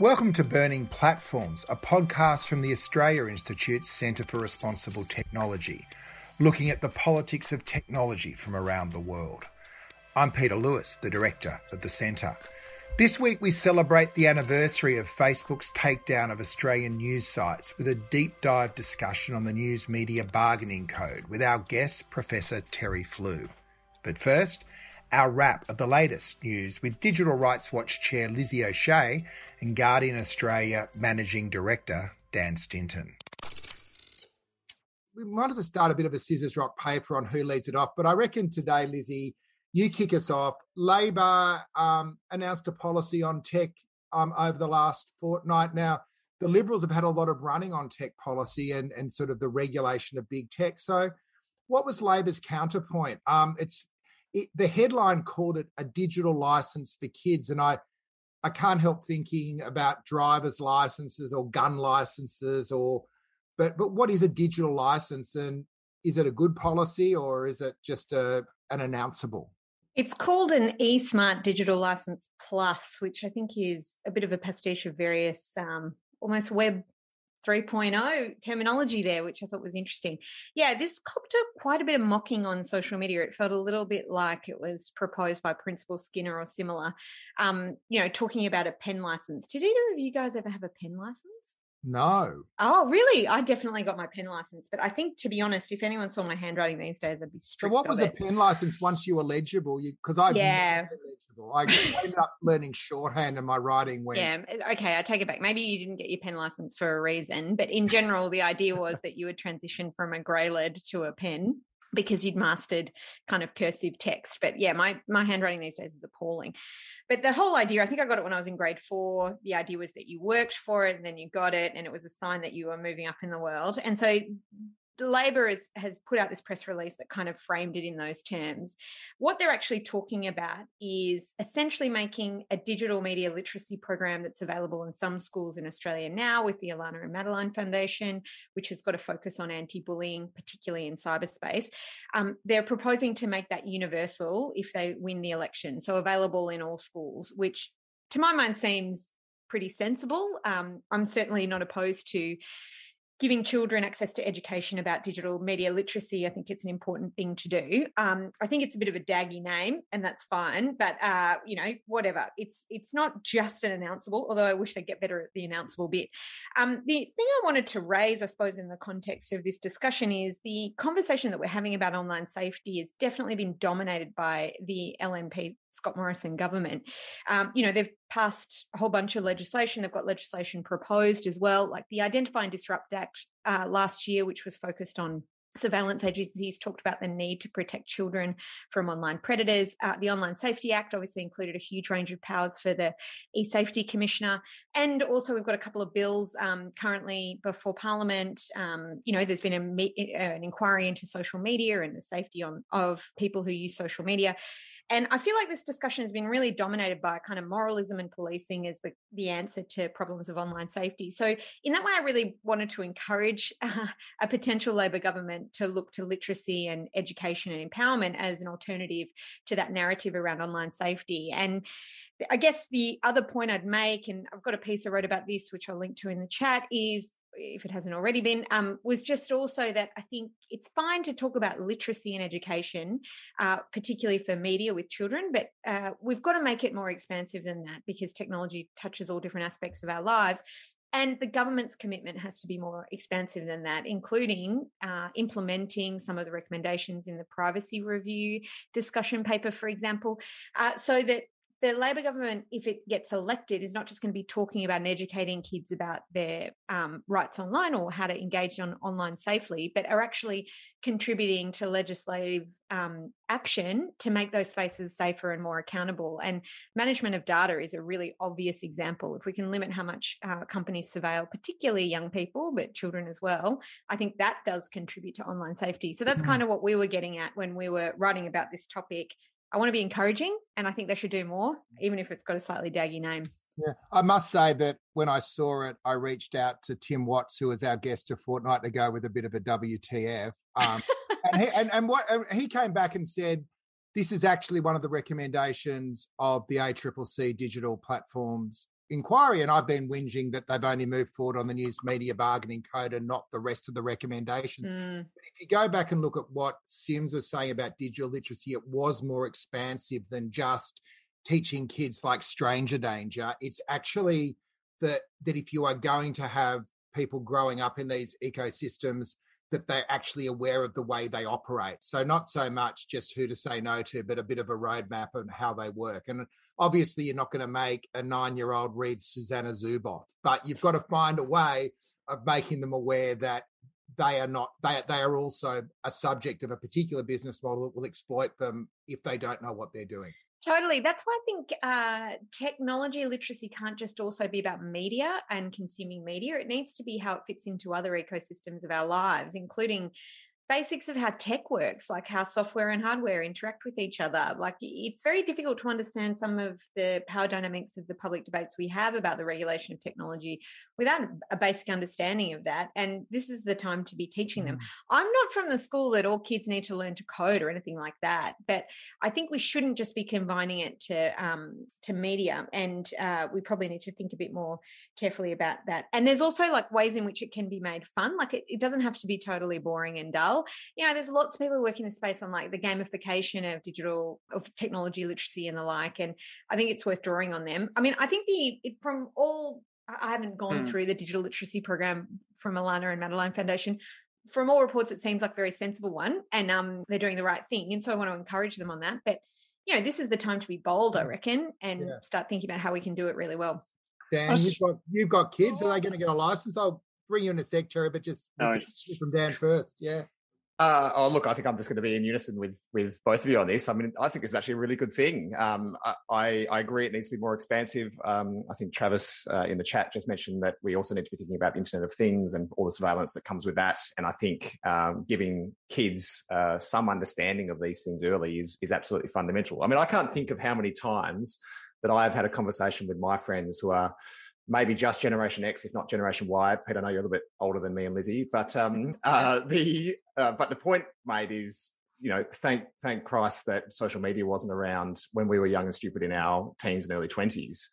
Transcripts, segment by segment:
Welcome to Burning Platforms, a podcast from the Australia Institute's Centre for Responsible Technology, looking at the politics of technology from around the world. I'm Peter Lewis, the director of the Centre. This week we celebrate the anniversary of Facebook's takedown of Australian news sites with a deep dive discussion on the News Media Bargaining Code with our guest, Professor Terry Flew. But first, our wrap of the latest news with Digital Rights Watch Chair Lizzie O'Shea and Guardian Australia Managing Director Dan Stinton. We wanted to start a bit of a scissors rock paper on who leads it off, but I reckon today, Lizzie, you kick us off. Labor um, announced a policy on tech um, over the last fortnight. Now, the Liberals have had a lot of running on tech policy and, and sort of the regulation of big tech. So, what was Labor's counterpoint? Um, it's it, the headline called it a digital license for kids, and I I can't help thinking about driver's licenses or gun licenses or but but what is a digital license and is it a good policy or is it just a an announceable? It's called an eSmart Digital License Plus, which I think is a bit of a pastiche of various um, almost web 3.0 terminology there, which I thought was interesting. Yeah, this copped a, quite a bit of mocking on social media. It felt a little bit like it was proposed by Principal Skinner or similar, um, you know, talking about a pen license. Did either of you guys ever have a pen license? No. Oh, really? I definitely got my pen license, but I think, to be honest, if anyone saw my handwriting these days, I'd be strict. So, what was a pen license once you were legible? Because I yeah. legible. I ended up learning shorthand, and my writing went. Yeah. Okay, I take it back. Maybe you didn't get your pen license for a reason, but in general, the idea was that you would transition from a grey lead to a pen because you'd mastered kind of cursive text. But yeah, my my handwriting these days is appalling. But the whole idea, I think I got it when I was in grade four. The idea was that you worked for it and then you got it, and it was a sign that you were moving up in the world. And so Labor has, put out this press release that kind of framed it in those terms. What they're actually talking about is essentially making a digital media literacy program that's available in some schools in Australia now with the Alannah and Madeline Foundation, which has got a focus on anti bullying, particularly in cyberspace. Um, they're proposing to make that universal if they win the election, so available in all schools, which to my mind seems pretty sensible. Um, I'm certainly not opposed to giving children access to education about digital media literacy, I think it's an important thing to do. Um, I think it's a bit of a daggy name, and that's fine. But uh, you know, whatever. It's it's not just an announceable, although I wish they get better at the announceable bit. Um, the thing I wanted to raise, I suppose, in the context of this discussion is the conversation that we're having about online safety has definitely been dominated by the LNP Scott Morrison government. Um, you know, they've passed a whole bunch of legislation. They've got legislation proposed as well, like the Identify and Disrupt Act uh, last year, which was focused on surveillance agencies talked about the need to protect children from online predators. Uh, the Online Safety Act obviously included a huge range of powers for the e-safety commissioner, and also we've got a couple of bills um, currently before Parliament. Um, you know, there's been a, an inquiry into social media and the safety on, of people who use social media. And I feel like this discussion has been really dominated by kind of moralism and policing as the, the answer to problems of online safety. So, in that way, I really wanted to encourage uh, a potential Labor government to look to literacy and education and empowerment as an alternative to that narrative around online safety. And I guess the other point I'd make, and I've got a piece I wrote about this, which I'll link to in the chat, is if it hasn't already been, um, was just also that I think it's fine to talk about literacy and education, uh, particularly for media with children, but uh, we've got to make it more expansive than that because technology touches all different aspects of our lives. And the government's commitment has to be more expansive than that, including uh, implementing some of the recommendations in the privacy review discussion paper, for example, uh, so that the Labor government, if it gets elected, is not just going to be talking about and educating kids about their um, rights online or how to engage on online safely, but are actually contributing to legislative um, action to make those spaces safer and more accountable. And management of data is a really obvious example. If we can limit how much uh, companies surveil, particularly young people, but children as well, I think that does contribute to online safety. So that's mm-hmm. kind of what we were getting at when we were writing about this topic I want to be encouraging and I think they should do more, even if it's got a slightly daggy name. Yeah, I must say that when I saw it, I reached out to Tim Watts, who was our guest a fortnight ago, with a bit of a WTF. Um, and, he, and, and what he came back and said, this is actually one of the recommendations of the ACCC digital platforms inquiry, and I've been whinging that they've only moved forward on the news media bargaining code and not the rest of the recommendations. Mm. If you go back and look at what Sims was saying about digital literacy, it was more expansive than just teaching kids like stranger danger. It's actually that that if you are going to have people growing up in these ecosystems that they're actually aware of the way they operate. So not so much just who to say no to, but a bit of a roadmap on how they work. And obviously, you're not going to make a nine-year-old read Shoshana Zuboff, but you've got to find a way of making them aware that they are not they they are also a subject of a particular business model that will exploit them if they don't know what they're doing. Totally. That's why I think uh, technology literacy can't just also be about media and consuming media. It needs to be how it fits into other ecosystems of our lives, including basics of how tech works, like how software and hardware interact with each other. Like it's very difficult to understand some of the power dynamics of the public debates we have about the regulation of technology without a basic understanding of that. And this is the time to be teaching them. Mm. I'm not from the school that all kids need to learn to code or anything like that, but I think we shouldn't just be combining it to um, to media, and uh, we probably need to think a bit more carefully about that. And there's also like ways in which it can be made fun. Like it, it doesn't have to be totally boring and dull well. You know, there's lots of people working in the space on like the gamification of digital of technology literacy and the like. And I think it's worth drawing on them. I mean, I think the from all I haven't gone mm. through the digital literacy program from Alannah and Madeline Foundation. From all reports, it seems like a very sensible one, and um, they're doing the right thing. And so I want to encourage them on that. But you know, this is the time to be bold, I mm. reckon, and yeah. start thinking about how we can do it really well. Dan, you've got you've got kids. Are they going to get a license? I'll bring you in a sec, Terry, but just no. from Dan first. Yeah. Uh, oh, look, I think I'm just going to be in unison with with both of you on this. I mean, I think it's actually a really good thing. Um, I, I agree it needs to be more expansive. Um, I think Travis uh, in the chat just mentioned that we also need to be thinking about the Internet of Things and all the surveillance that comes with that. And I think um, giving kids uh, some understanding of these things early is is absolutely fundamental. I mean, I can't think of how many times that I've had a conversation with my friends who are maybe just Generation X, if not Generation Y. Pete, I know you're a little bit older than me and Lizzie, but um, uh, the uh, but the point made is, you know, thank thank Christ that social media wasn't around when we were young and stupid in our teens and early twenties.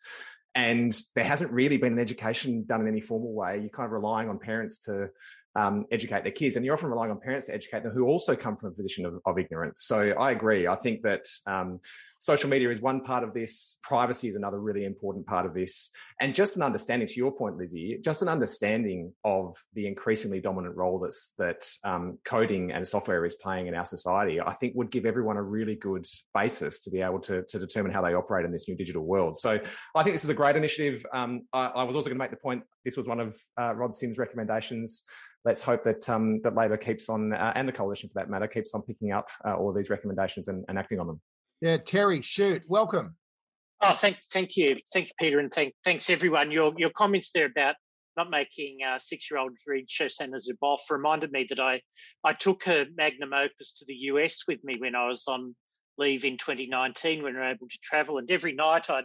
And there hasn't really been an education done in any formal way. You're kind of relying on parents to um, educate their kids. And you're often relying on parents to educate them who also come from a position of, of ignorance. So I agree. I think that um, social media is one part of this, privacy is another really important part of this. And just an understanding, to your point, Lizzie, just an understanding of the increasingly dominant role that's, that um, coding and software is playing in our society, I think would give everyone a really good basis to be able to, to determine how they operate in this new digital world. So I think this is a great initiative. Um, I, I, was also going to make the point this was one of uh, Rod Sims' recommendations let's hope that um, that Labor keeps on, uh, and the coalition for that matter, keeps on picking up uh, all of these recommendations and, and, acting on them. Yeah, Terry, shoot, welcome. Oh, thank, thank you, thank you, Peter, and thank, thanks everyone. Your your comments there about not making uh, six-year-olds read Shoshana Zuboff reminded me that I I took her magnum opus to the US with me when I was on leave in 2019 when we were able to travel, and every night I'd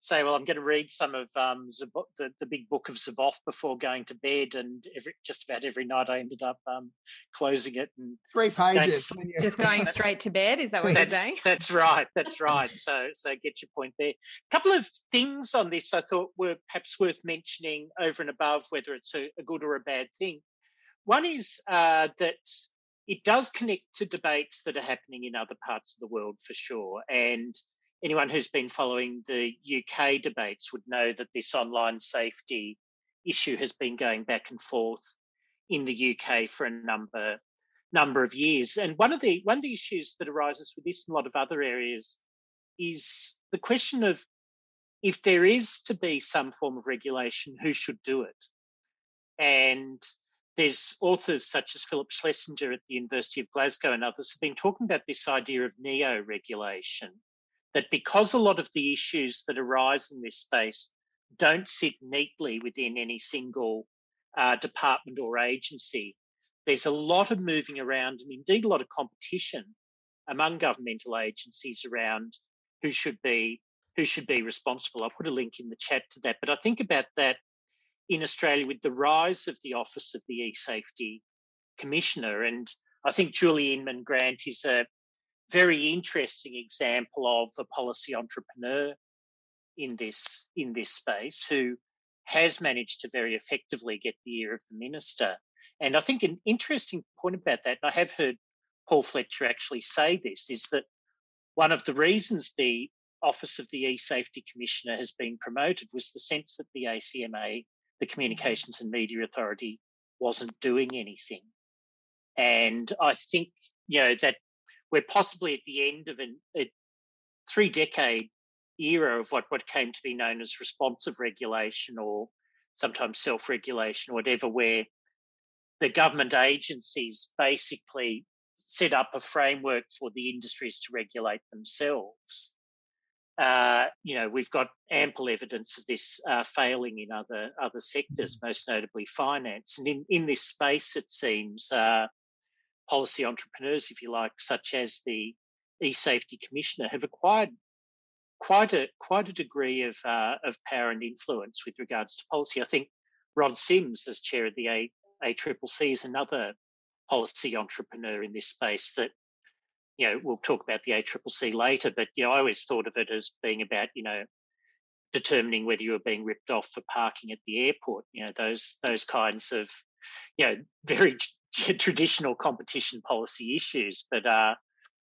say, well, I'm going to read some of um, Zuboff, the, the big book of Zuboff before going to bed. And every, just about every night I ended up um, closing it. and Three pages. Going, just going straight to bed. Is that what you're saying? That's right. That's right. so, so get your point there. A couple of things on this I thought were perhaps worth mentioning over and above whether it's a, a good or a bad thing. One is uh, that it does connect to debates that are happening in other parts of the world for sure. And anyone who's been following the UK debates would know that this online safety issue has been going back and forth in the UK for a number number of years. And one of the one of the issues that arises with this and a lot of other areas is the question of if there is to be some form of regulation, who should do it? And there's authors such as Philip Schlesinger at the University of Glasgow and others have been talking about this idea of neo regulation, that because a lot of the issues that arise in this space don't sit neatly within any single uh, department or agency, there's a lot of moving around and indeed a lot of competition among governmental agencies around who should be who should be responsible. I'll put a link in the chat to that. But I think about that in Australia with the rise of the Office of the E-Safety Commissioner. And I think Julie Inman Grant is a very interesting example of a policy entrepreneur in this in this space who has managed to very effectively get the ear of the minister. And I think an interesting point about that, and I have heard Paul Fletcher actually say this, is that one of the reasons the Office of the E-Safety Commissioner has been promoted was the sense that the ACMA, the mm-hmm. Communications and Media Authority, wasn't doing anything. And I think, you know, that we're possibly at the end of an, a three decade era of what, what came to be known as responsive regulation or sometimes self regulation or whatever, where the government agencies basically set up a framework for the industries to regulate themselves. Uh, you know, we've got ample evidence of this uh, failing in other other sectors, mm-hmm. most notably finance. And in, in this space, it seems uh, policy entrepreneurs, if you like, such as the e-safety commissioner, have acquired quite a quite a degree of uh, of power and influence with regards to policy. I think Rod Sims, as chair of the A is another policy entrepreneur in this space that you know we'll talk about the ACCC later. But you know, I always thought of it as being about you know determining whether you were being ripped off for parking at the airport. You know those those kinds of you know very traditional competition policy issues. But uh,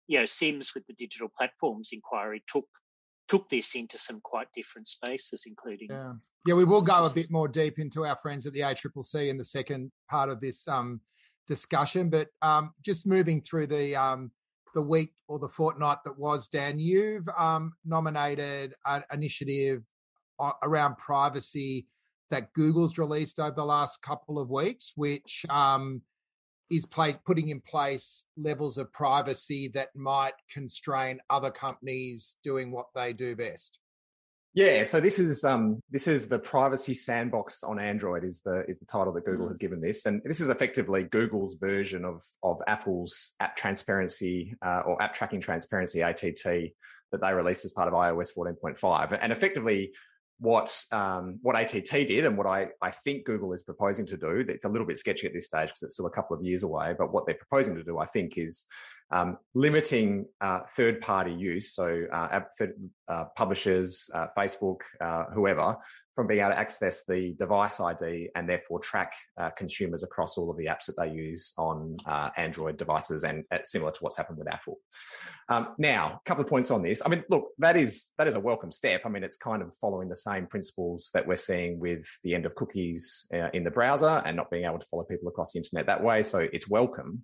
you know, Sims with the digital platforms inquiry took took this into some quite different spaces, including. Yeah, yeah we will go a bit more deep into our friends at the ACCC in the second part of this um, discussion. But um, just moving through the um, the week or the fortnight that was, Dan, you've um, nominated an initiative around privacy that Google's released over the last couple of weeks, which um, is place, putting in place levels of privacy that might constrain other companies doing what they do best. Yeah, so this is um, this is the privacy sandbox on Android is the is the title that Google mm. has given this, and this is effectively Google's version of of Apple's app transparency uh, or app tracking transparency ATT that they released as part of iOS 14.5, and effectively what um, what ATT did and what I, I think Google is proposing to do. It's a little bit sketchy at this stage because it's still a couple of years away. But what they're proposing to do, I think, is um, limiting uh, third party use, so uh, uh, publishers, uh, Facebook, uh, whoever, from being able to access the device ID and therefore track uh, consumers across all of the apps that they use on Android devices, and similar to what's happened with Apple. Um, now, a couple of points on this. I mean, look, that is that is a welcome step. I mean, it's kind of following the same principles that we're seeing with the end of cookies in the browser and not being able to follow people across the internet that way. So it's welcome.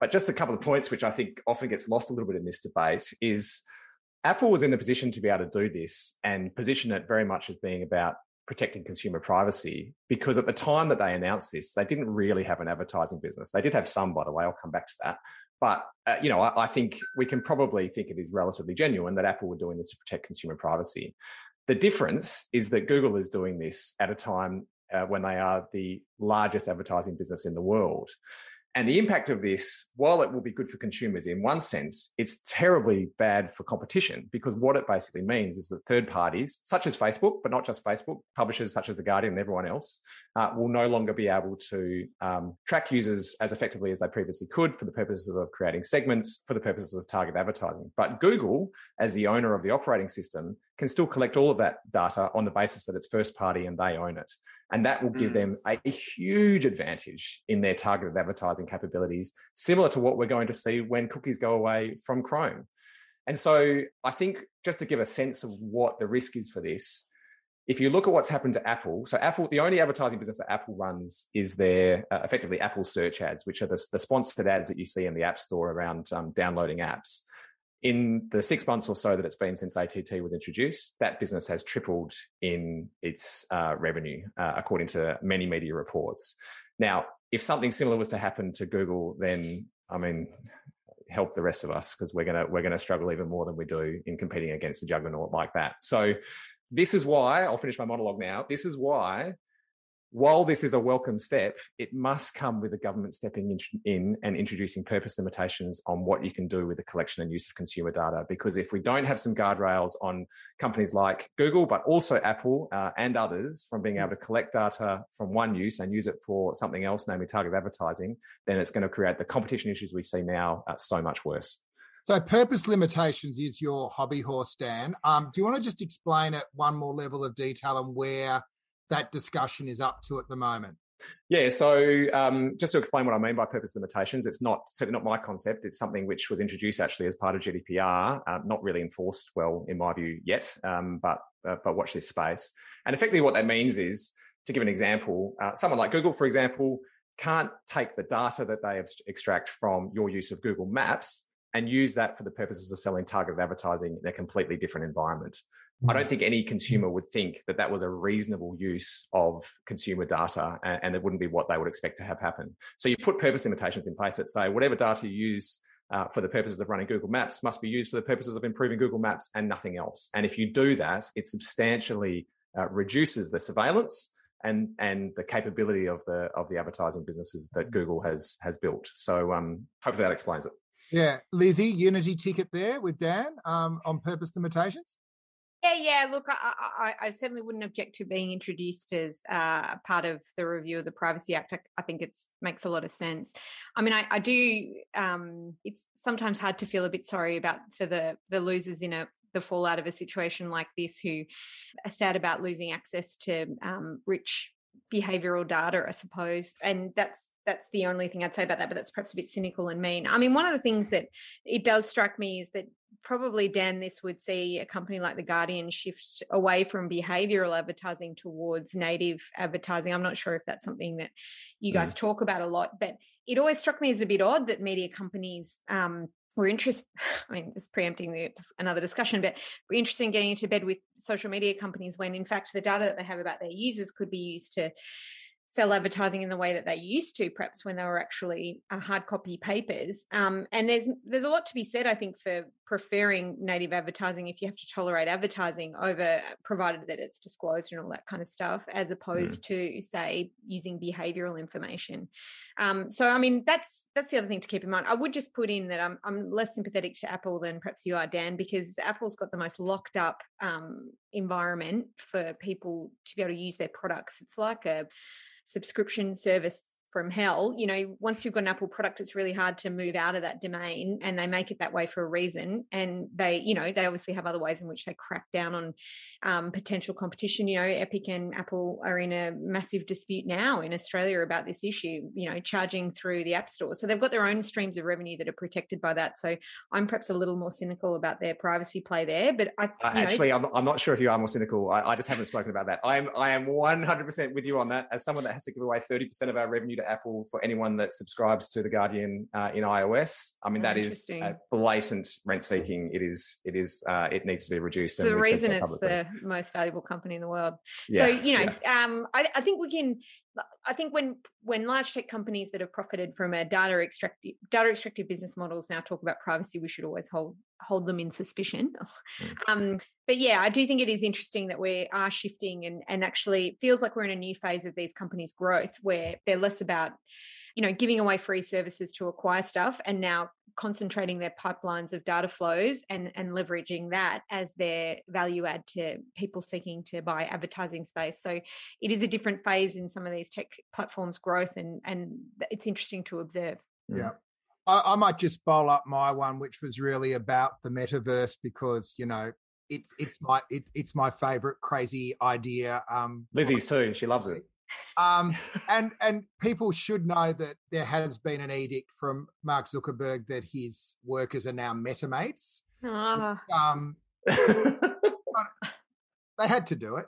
But just a couple of points, which I think often gets lost a little bit in this debate, is Apple was in the position to be able to do this and position it very much as being about protecting consumer privacy because at the time that they announced this, they didn't really have an advertising business. They did have some, by the way. I'll come back to that. But uh, you know, I, I, think we can probably think it is relatively genuine that Apple were doing this to protect consumer privacy. The difference is that Google is doing this at a time uh, when they are the largest advertising business in the world. And the impact of this, while it will be good for consumers in one sense, it's terribly bad for competition because what it basically means is that third parties, such as Facebook, but not just Facebook, publishers such as The Guardian and everyone else, uh, will no longer be able to um, track users as effectively as they previously could for the purposes of creating segments, for the purposes of target advertising. But Google, as the owner of the operating system, can still collect all of that data on the basis that it's first party and they own it. And that will give mm. them a huge advantage in their targeted advertising capabilities, similar to what we're going to see when cookies go away from Chrome. And so I think just to give a sense of what the risk is for this, if you look at what's happened to Apple, so Apple, the only advertising business that Apple runs is their uh, effectively Apple search ads, which are the, the, sponsored ads that you see in the App Store around um, downloading apps in the six months or so that it's been since ATT was introduced, that business has tripled in its uh, revenue, uh, according to many media reports. Now, if something similar was to happen to Google, then I mean, help the rest of us because we're gonna we're gonna struggle even more than we do in competing against a juggernaut like that. So, this is why I'll finish my monologue now. This is why while this is a welcome step, it must come with the government stepping in, and introducing purpose limitations on what you can do with the collection and use of consumer data. Because if we don't have some guardrails on companies like Google, but also Apple uh, and others from being able to collect data from one use and use it for something else, namely targeted advertising, then it's going to create the competition issues we see now uh, so much worse. So, purpose limitations is your hobby horse, Dan. Um, do you want to just explain at one more level of detail and where that discussion is up to at the moment? Yeah, so um, just to explain what I mean by purpose limitations, it's not certainly not my concept. It's something which was introduced actually as part of GDPR, uh, not really enforced well in my view yet. Um, but uh, but watch this space. And effectively, what that means is to give an example, uh, someone like Google, for example, can't take the data that they extract from your use of Google Maps and use that for the purposes of selling targeted advertising in a completely different environment. I don't mm. think any consumer would think that that was a reasonable use of consumer data and, and it wouldn't be what they would expect to have happen. So you put purpose limitations in place that say whatever data you use uh, for the purposes of running Google Maps must be used for the purposes of improving Google Maps and nothing else. And if you do that, it substantially uh, reduces the surveillance and and the capability of the of the advertising businesses that mm. Google has has built. So um, hopefully that explains it. Yeah, Lizzie, Unity ticket there with Dan um, on purpose limitations. Yeah. Look, I, I, I, certainly wouldn't object to being introduced as uh, part of the review of the Privacy Act. I, I think it makes a lot of sense. I mean, I, I do. Um, it's sometimes hard to feel a bit sorry about for the the losers in a the fallout of a situation like this who are sad about losing access to um, rich behavioral data, I suppose. And that's that's the only thing I'd say about that, but that's perhaps a bit cynical and mean. I mean, one of the things that it does strike me is that probably Dan, this would see a company like the Guardian shift away from behavioral advertising towards native advertising. I'm not sure if that's something that you guys mm. talk about a lot, but it always struck me as a bit odd that media companies um, we're interested i mean it's preempting the, another discussion but we're interested in getting into bed with social media companies when in fact the data that they have about their users could be used to sell advertising in the way that they used to, perhaps when they were actually uh, hard copy papers. Um, and there's there's a lot to be said, I think, for preferring native advertising if you have to tolerate advertising over provided that it's disclosed and all that kind of stuff, as opposed mm. to say using behavioural information. Um, so, I mean, that's that's the other thing to keep in mind. I would just put in that I'm I'm less sympathetic to Apple than perhaps you are, Dan, because Apple's got the most locked up um, environment for people to be able to use their products. It's like a subscription service from hell. You know, once you've got an Apple product, it's really hard to move out of that domain and they make it that way for a reason. And they, you know, they obviously have other ways in which they crack down on um, potential competition. You know, Epic and Apple are in a massive dispute now in Australia about this issue, you know, charging through the App Store. So they've got their own streams of revenue that are protected by that. So I'm perhaps a little more cynical about their privacy play there. But I uh, actually, I'm, I'm not sure if you are more cynical. I, I just haven't spoken about that. I'm, I am 100% with you on that. As someone that has to give away 30% of our revenue to Apple for anyone that subscribes to the Guardian uh, in iOS. I mean, oh, that is blatant rent seeking. It is. It is. Uh, it needs to be reduced. The reason it's the most valuable company in the world. Yeah, so you know, yeah. um, I, I think we can. I think when when large tech companies that have profited from a data extractive data extractive business models now talk about privacy, we should always hold hold them in suspicion. Mm. Um, but yeah, I do think it is interesting that we are shifting and and actually feels like we're in a new phase of these companies' growth where they're less about you know giving away free services to acquire stuff and now concentrating their pipelines of data flows and and leveraging that as their value add to people seeking to buy advertising space so it is a different phase in some of these tech platforms growth and and it's interesting to observe yeah I, I might just bowl up my one which was really about the metaverse because you know it's it's my it, it's my favorite crazy idea um lizzie's too she loves it um, and and people should know that there has been an edict from Mark Zuckerberg that his workers are now metamates. Oh. Um, they had to do it,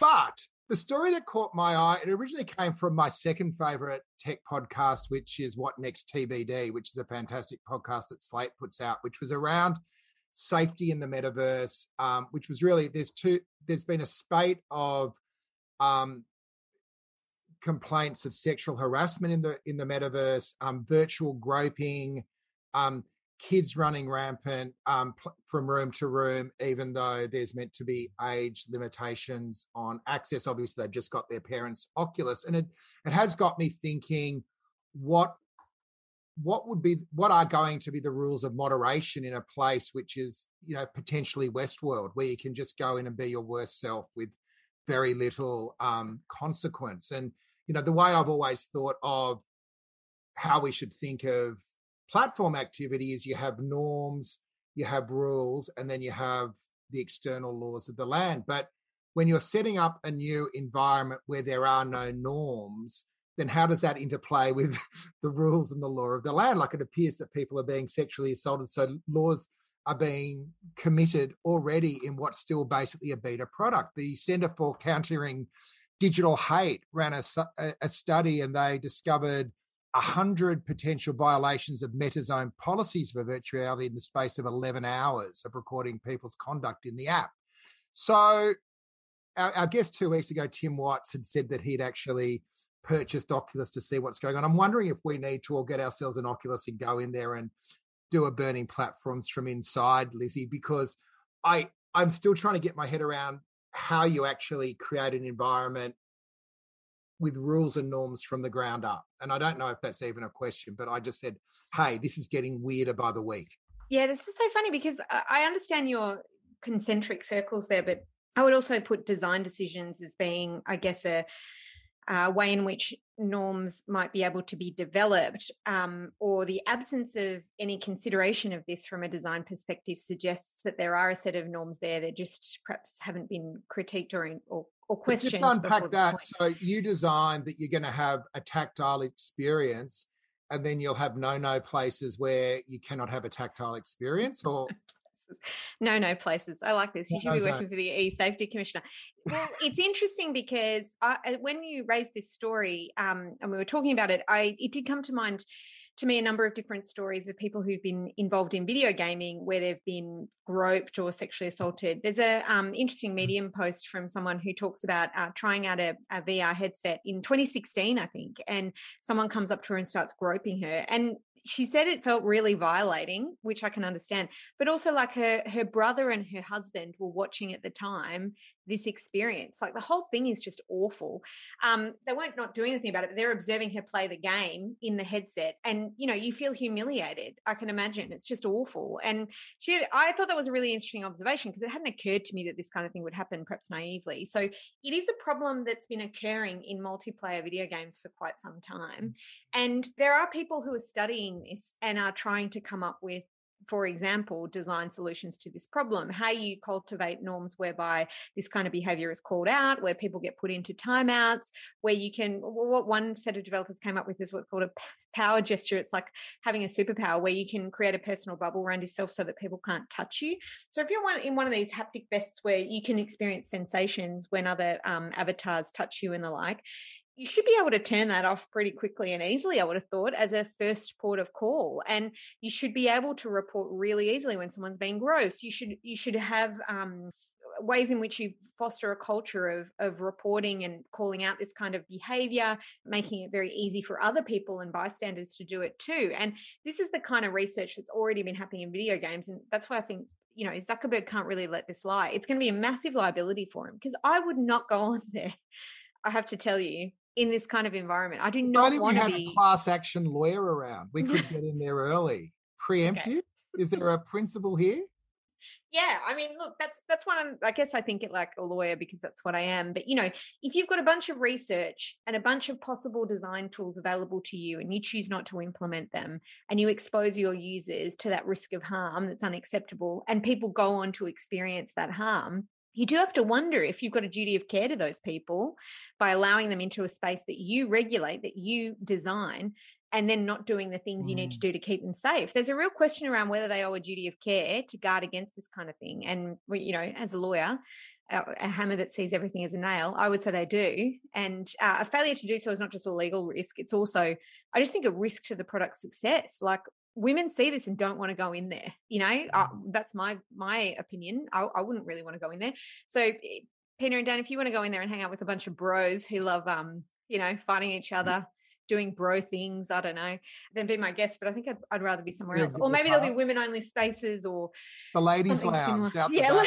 but the story that caught my eye it originally came from my second favorite tech podcast, which is What Next TBD, which is a fantastic podcast that Slate puts out, which was around safety in the metaverse, um, which was really there's two there's been a spate of um, complaints of sexual harassment in the in the metaverse, um, virtual groping, um, kids running rampant um, from room to room, even though there's meant to be age limitations on access. Obviously, they've just got their parents' Oculus, and it it has got me thinking, what what would be what are going to be the rules of moderation in a place which is you know potentially Westworld, where you can just go in and be your worst self with very little um, consequence and you know, the way I've always thought of how we should think of platform activity is you have norms, you have rules, and then you have the external laws of the land. But when you're setting up a new environment where there are no norms, then how does that interplay with the rules and the law of the land? Like it appears that people are being sexually assaulted, so laws are being committed already in what's still basically a beta product. The Centre for Countering Digital Hate ran a, a study and they discovered 100 potential violations of Meta's own policies for virtuality in the space of 11 hours of recording people's conduct in the app. So, our, our guest two weeks ago, Tim Watts, had said that he'd actually purchased Oculus to see what's going on. I'm wondering if we need to all get ourselves an Oculus and go in there and do a burning platforms from inside, Lizzie, because I I'm still trying to get my head around how you actually create an environment with rules and norms from the ground up. And I don't know if that's even a question, but I just said, hey, this is getting weirder by the week. Yeah, this is so funny because I understand your concentric circles there, but I would also put design decisions as being, I guess, a uh, way in which norms might be able to be developed, um, or the absence of any consideration of this from a design perspective suggests that there are a set of norms there that just perhaps haven't been critiqued or, or, or questioned. Just unpack that. So you designed that you're going to have a tactile experience, and then you'll have no-no places where you cannot have a tactile experience, or no, no places. I like this. You should be working for the e-safety commissioner. Well, it's interesting because I, when you raised this story, um, and we were talking about it, I it did come to mind to me a number of different stories of people who've been involved in video gaming where they've been groped or sexually assaulted. There's a um, interesting mm. Medium post from someone who talks about uh, trying out a, a, VR headset in 2016, I think, and someone comes up to her and starts groping her. And she said it felt really violating, which I can understand. But also, like her her brother and her husband were watching at the time, this experience. Like the whole thing is just awful. Um, they weren't not doing anything about it, but they're observing her play the game in the headset, and you know you feel humiliated. I can imagine it's just awful. And she, had, I thought that was a really interesting observation because it hadn't occurred to me that this kind of thing would happen, perhaps naively. So it is a problem that's been occurring in multiplayer video games for quite some time, and there are people who are studying this and are trying to come up with for example, design solutions to this problem, how you cultivate norms whereby this kind of behavior is called out, where people get put into timeouts, where you can, what one set of developers came up with is what's called a power gesture. It's like having a superpower where you can create a personal bubble around yourself so that people can't touch you. So if you're in one of these haptic vests where you can experience sensations when other um, avatars touch you and the like, you should be able to turn that off pretty quickly and easily, I would have thought, as a first port of call. And you should be able to report really easily when someone's being gross. You should you should have um, ways in which you foster a culture of of reporting and calling out this kind of behavior, making it very easy for other people and bystanders to do it too. And this is the kind of research that's already been happening in video games, and that's why I think you know Zuckerberg can't really let this lie. It's going to be a massive liability for him because I would not go on there. I have to tell you, in this kind of environment. I do not want to be a class action lawyer around. We could get in there early. Preemptive. Okay. Is there a principle here? Yeah, I mean, look, that's that's one of I guess I think it like a lawyer because that's what I am. But you know, if you've got a bunch of research and a bunch of possible design tools available to you and you choose not to implement them and you expose your users to that risk of harm that's unacceptable and people go on to experience that harm, you do have to wonder if you've got a duty of care to those people by allowing them into a space that you regulate, that you design, and then not doing the things mm. you need to mm. do to keep them safe. There's a real question around whether they owe a duty of care to guard against this kind of thing. And, you know, as a lawyer, a hammer that sees everything as a nail, I would say they do. And uh, a failure to do so is not just a legal risk, it's also, I just think, a risk to the product's success. Like, women see this and don't want to go in there you know? Uh, that's my my opinion I, I, wouldn't really want to go in there. So eh, peter and dan if you want to go in there and hang out with a bunch of bros who love um you know fighting each other doing bro things. I don't know. Then be my guest, but I think I'd, I'd rather be somewhere else. Or maybe there'll be women only spaces or the ladies' lounge. yeah.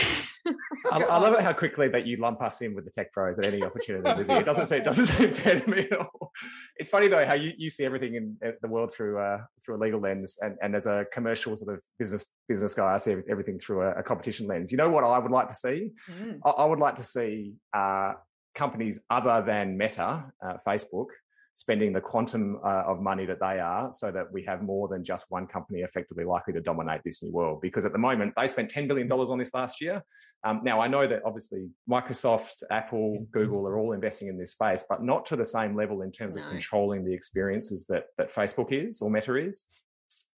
I, I, love it how quickly that you lump us in with the tech pros at any opportunity. It doesn't say it doesn't say fair to me at all. It's funny though how you, you see everything in the world through uh, through a legal lens, and, and as a commercial sort of business business guy, I see everything through a, a competition lens. You know what I would like to see? Mm. I, I, would like to see uh, companies other than Meta, uh, Facebook, spending the quantum uh, of money that they are so that we have more than just one company effectively likely to dominate this new world. Because at the moment, they spent $10 billion on this last year. Um, now, I know that obviously Microsoft, Apple, Google are all investing in this space, but not to the same level in terms no. of controlling the experiences that, that Facebook is or Meta is.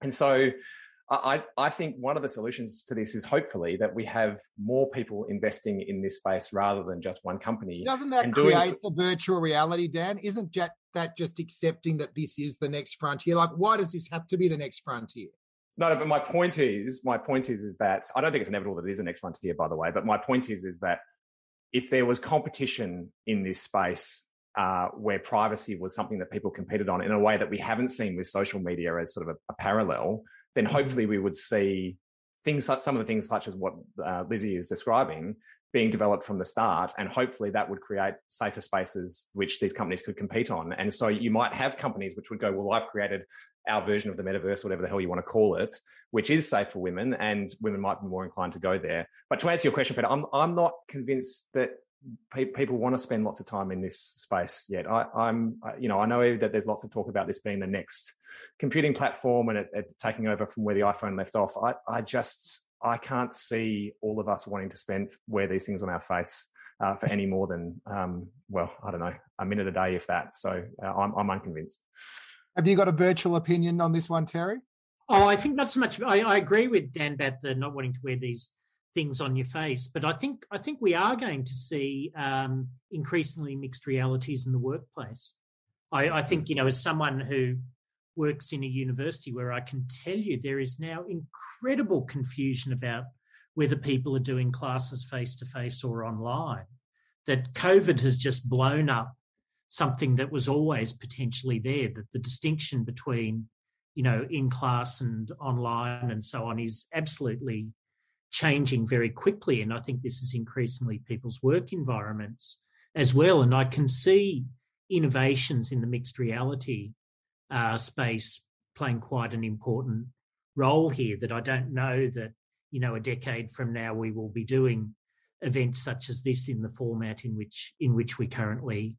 And so I, I think one of the solutions to this is hopefully that we have more people investing in this space rather than just one company. Doesn't that create doing... the virtual reality, Dan? Isn't that just accepting that this is the next frontier? Like, why does this have to be the next frontier? No, but my point is, my point is, is that I don't think it's inevitable that it is the next frontier, by the way. But my point is, is that if there was competition in this space uh, where privacy was something that people competed on in a way that we haven't seen with social media as sort of a, a parallel, then mm-hmm. hopefully we would see things such some of the things such as what uh, Lizzie is describing being developed from the start and hopefully that would create safer spaces which these companies could compete on and so you might have companies which would go well i've created our version of the metaverse whatever the hell you want to call it which is safe for women and women might be more inclined to go there but to answer your question peter i'm, I'm not convinced that pe- people want to spend lots of time in this space yet. I, am you know, I know that there's lots of talk about this being the next computing platform and it, it taking over from where the iPhone left off. I, I just, I can't see all of us wanting to spend wear these things on our face uh, for any more than, um, well, I don't know, a minute a day, if that. So uh, I'm, I'm unconvinced. Have you got a virtual opinion on this one, Terry? Oh, I think not so much. I, I agree with Dan about the not wanting to wear these things on your face. But I think I think we are going to see um, increasingly mixed realities in the workplace. I, I think you know, as someone who works in a university where I can tell you there is now incredible confusion about whether people are doing classes face to face or online. That COVID has just blown up something that was always potentially there. That the distinction between you know in class and online and so on is absolutely changing very quickly. And I think this is increasingly people's work environments as well. And I can see innovations in the mixed reality uh, space playing quite an important role here that I don't know that, you know, a decade from now we will be doing events such as this in the format in which in which we currently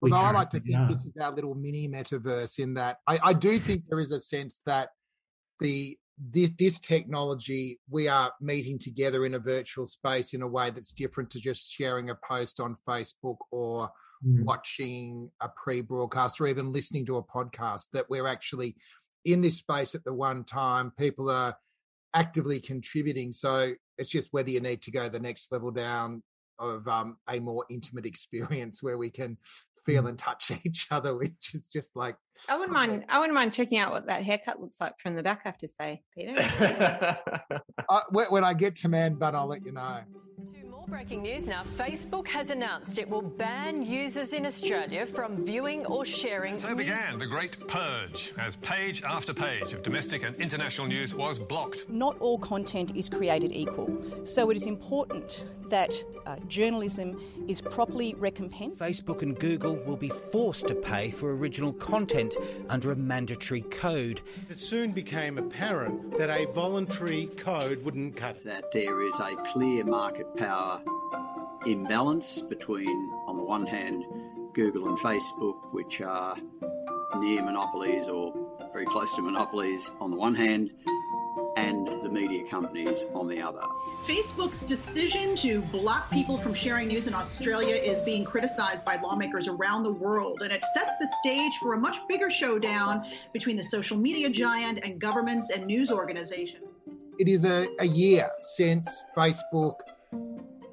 we Although I like to think are. this is our little mini metaverse in that I, I do think there is a sense that the this, this, technology, we are meeting together in a virtual space in a way that's different to just sharing a post on Facebook or mm. watching a pre broadcast or even listening to a podcast, that we're actually in this space at the one time. People are actively contributing. So it's just whether you need to go the next level down of um, a more intimate experience where we can feel mm. and touch each other, which is just like I wouldn't mind. I wouldn't mind checking out what that haircut looks like from the back. I have to say, Peter. uh, when I get to man bun, I'll let you know. Two more breaking news now. Facebook has announced it will ban users in Australia from viewing or sharing. So began the Great Purge as page after page of domestic and international news was blocked. Not all content is created equal, so it is important that uh, journalism is properly recompensed. Facebook and Google will be forced to pay for original content under a mandatory code. It soon became apparent that a voluntary code wouldn't cut. That there is a clear market power imbalance between, on the one hand, Google and Facebook, which are near monopolies or very close to monopolies on the one hand, and the media companies on the other. Facebook's decision to block people from sharing news in Australia is being criticized by lawmakers around the world, and it sets the stage for a much bigger showdown between the social media giant and governments and news organizations. It is a, a year since Facebook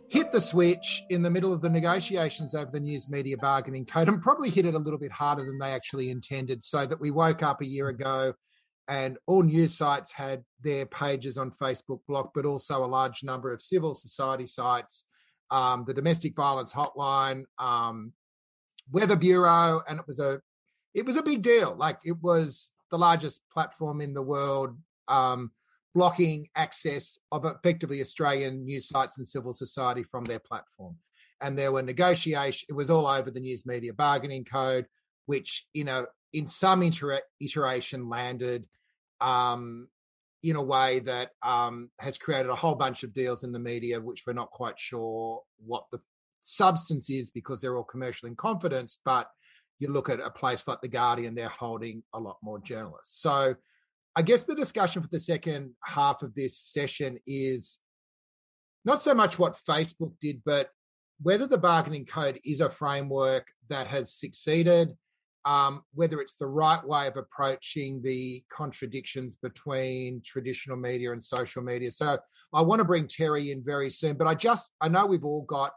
hit the switch in the middle of the negotiations over the news media bargaining code and probably hit it a little bit harder than they actually intended. So that we woke up a year ago and all news sites had their pages on Facebook blocked, but also a large number of civil society sites, um, the domestic violence hotline, um, Weather Bureau, and it was a it was a big deal. Like it was the largest platform in the world, um, blocking access of effectively Australian news sites and civil society from their platform. And there were negotiations. It was all over the news media bargaining code, which you know in some inter- iteration landed um, in a way that um, has created a whole bunch of deals in the media, which we're not quite sure what the substance is because they're all commercial in confidence. But you look at a place like The Guardian, they're holding a lot more journalists. So I guess the discussion for the second half of this session is not so much what Facebook did, but whether the bargaining code is a framework that has succeeded, um, whether it's the right way of approaching the contradictions between traditional media and social media. So I want to bring Terry in very soon, but I just, I know we've all got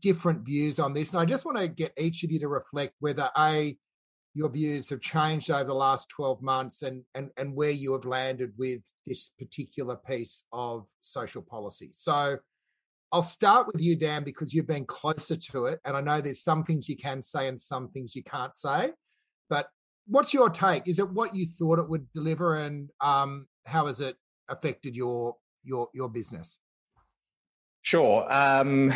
different views on this, and I just want to get each of you to reflect whether A, your views have changed over the last 12 months and, and, and where you have landed with this particular piece of social policy. So I'll start with you, Dan, because you've been closer to it. And I know there's some things you can say and some things you can't say. But what's your take? Is it what you thought it would deliver and um, how has it affected your your your business? Sure. Um,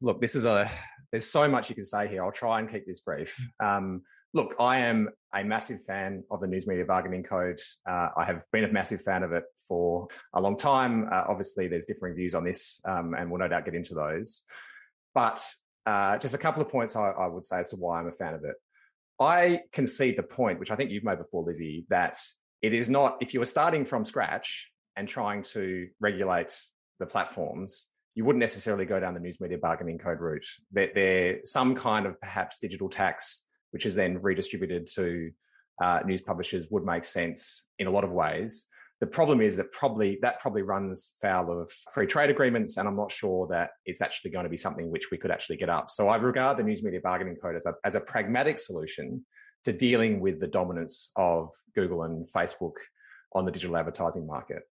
look, this is a there's so much you can say here. I'll try and keep this brief. Mm. Um, look, I am a massive fan of the News Media Bargaining Code. Uh, I have been a massive fan of it for a long time. Uh, obviously, there's differing views on this, um, and we'll no doubt get into those. But uh, just a couple of points I, I, would say as to why I'm a fan of it. I concede the point, which I think you've made before, Lizzie, that it is not, if you were starting from scratch and trying to regulate the platforms, you wouldn't necessarily go down the news media bargaining code route. There, there some kind of perhaps digital tax which is then redistributed to uh, news publishers, would make sense in a lot of ways. The problem is that probably that probably runs foul of free trade agreements, and I'm not sure that it's actually going to be something which we could actually get up. So I regard the News Media Bargaining Code as a as a pragmatic solution to dealing with the dominance of Google and Facebook on the digital advertising market.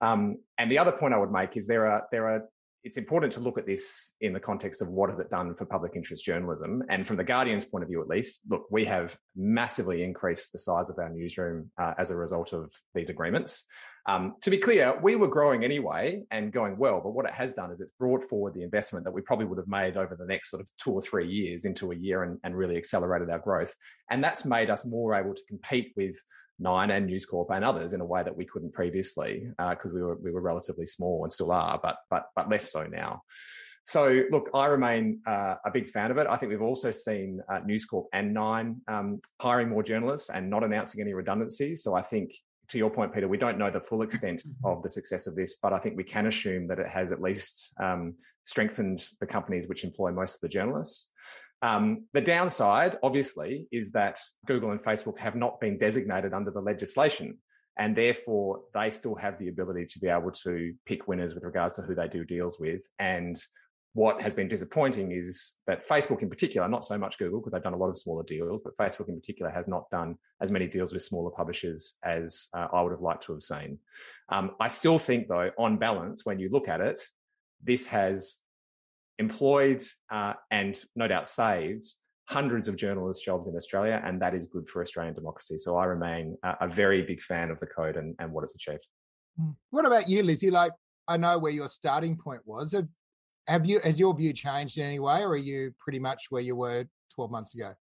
Um, and the other point I would make is there are there are it's important to look at this in the context of what has it done for public interest journalism. And from the Guardian's point of view, at least, look, we have massively increased the size of our newsroom uh, as a result of these agreements. Um, to be clear, we were growing anyway and going well, but what it has done is it's brought forward the investment that we probably would have made over the next sort of two or three years into a year and, and really accelerated our growth. And that's made us more able to compete with Nine and News Corp and others in a way that we couldn't previously because uh, we were we were relatively small and still are, but but but less so now. So, look, I remain uh, a big fan of it. I think we've also seen uh, News Corp and Nine um, hiring more journalists and not announcing any redundancies. So, I think to your point, Peter, we don't know the full extent of the success of this, but I think we can assume that it has at least um, strengthened the companies which employ most of the journalists. Um, the downside, obviously, is that Google and Facebook have not been designated under the legislation. And therefore, they still have the ability to be able to pick winners with regards to who they do deals with. And what has been disappointing is that Facebook in particular, not so much Google, because they've done a lot of smaller deals, but Facebook in particular has not done as many deals with smaller publishers as uh, I would have liked to have seen. Um, I still think, though, on balance, when you look at it, this has employed uh, and no doubt saved hundreds of journalist jobs in Australia, and that is good for Australian democracy. So I remain a, a very big fan of the code and, and what it's achieved. Hmm. What about you, Lizzie? Like, I know where your starting point was. Have, have you has your view changed in any way, or are you pretty much where you were 12 months ago?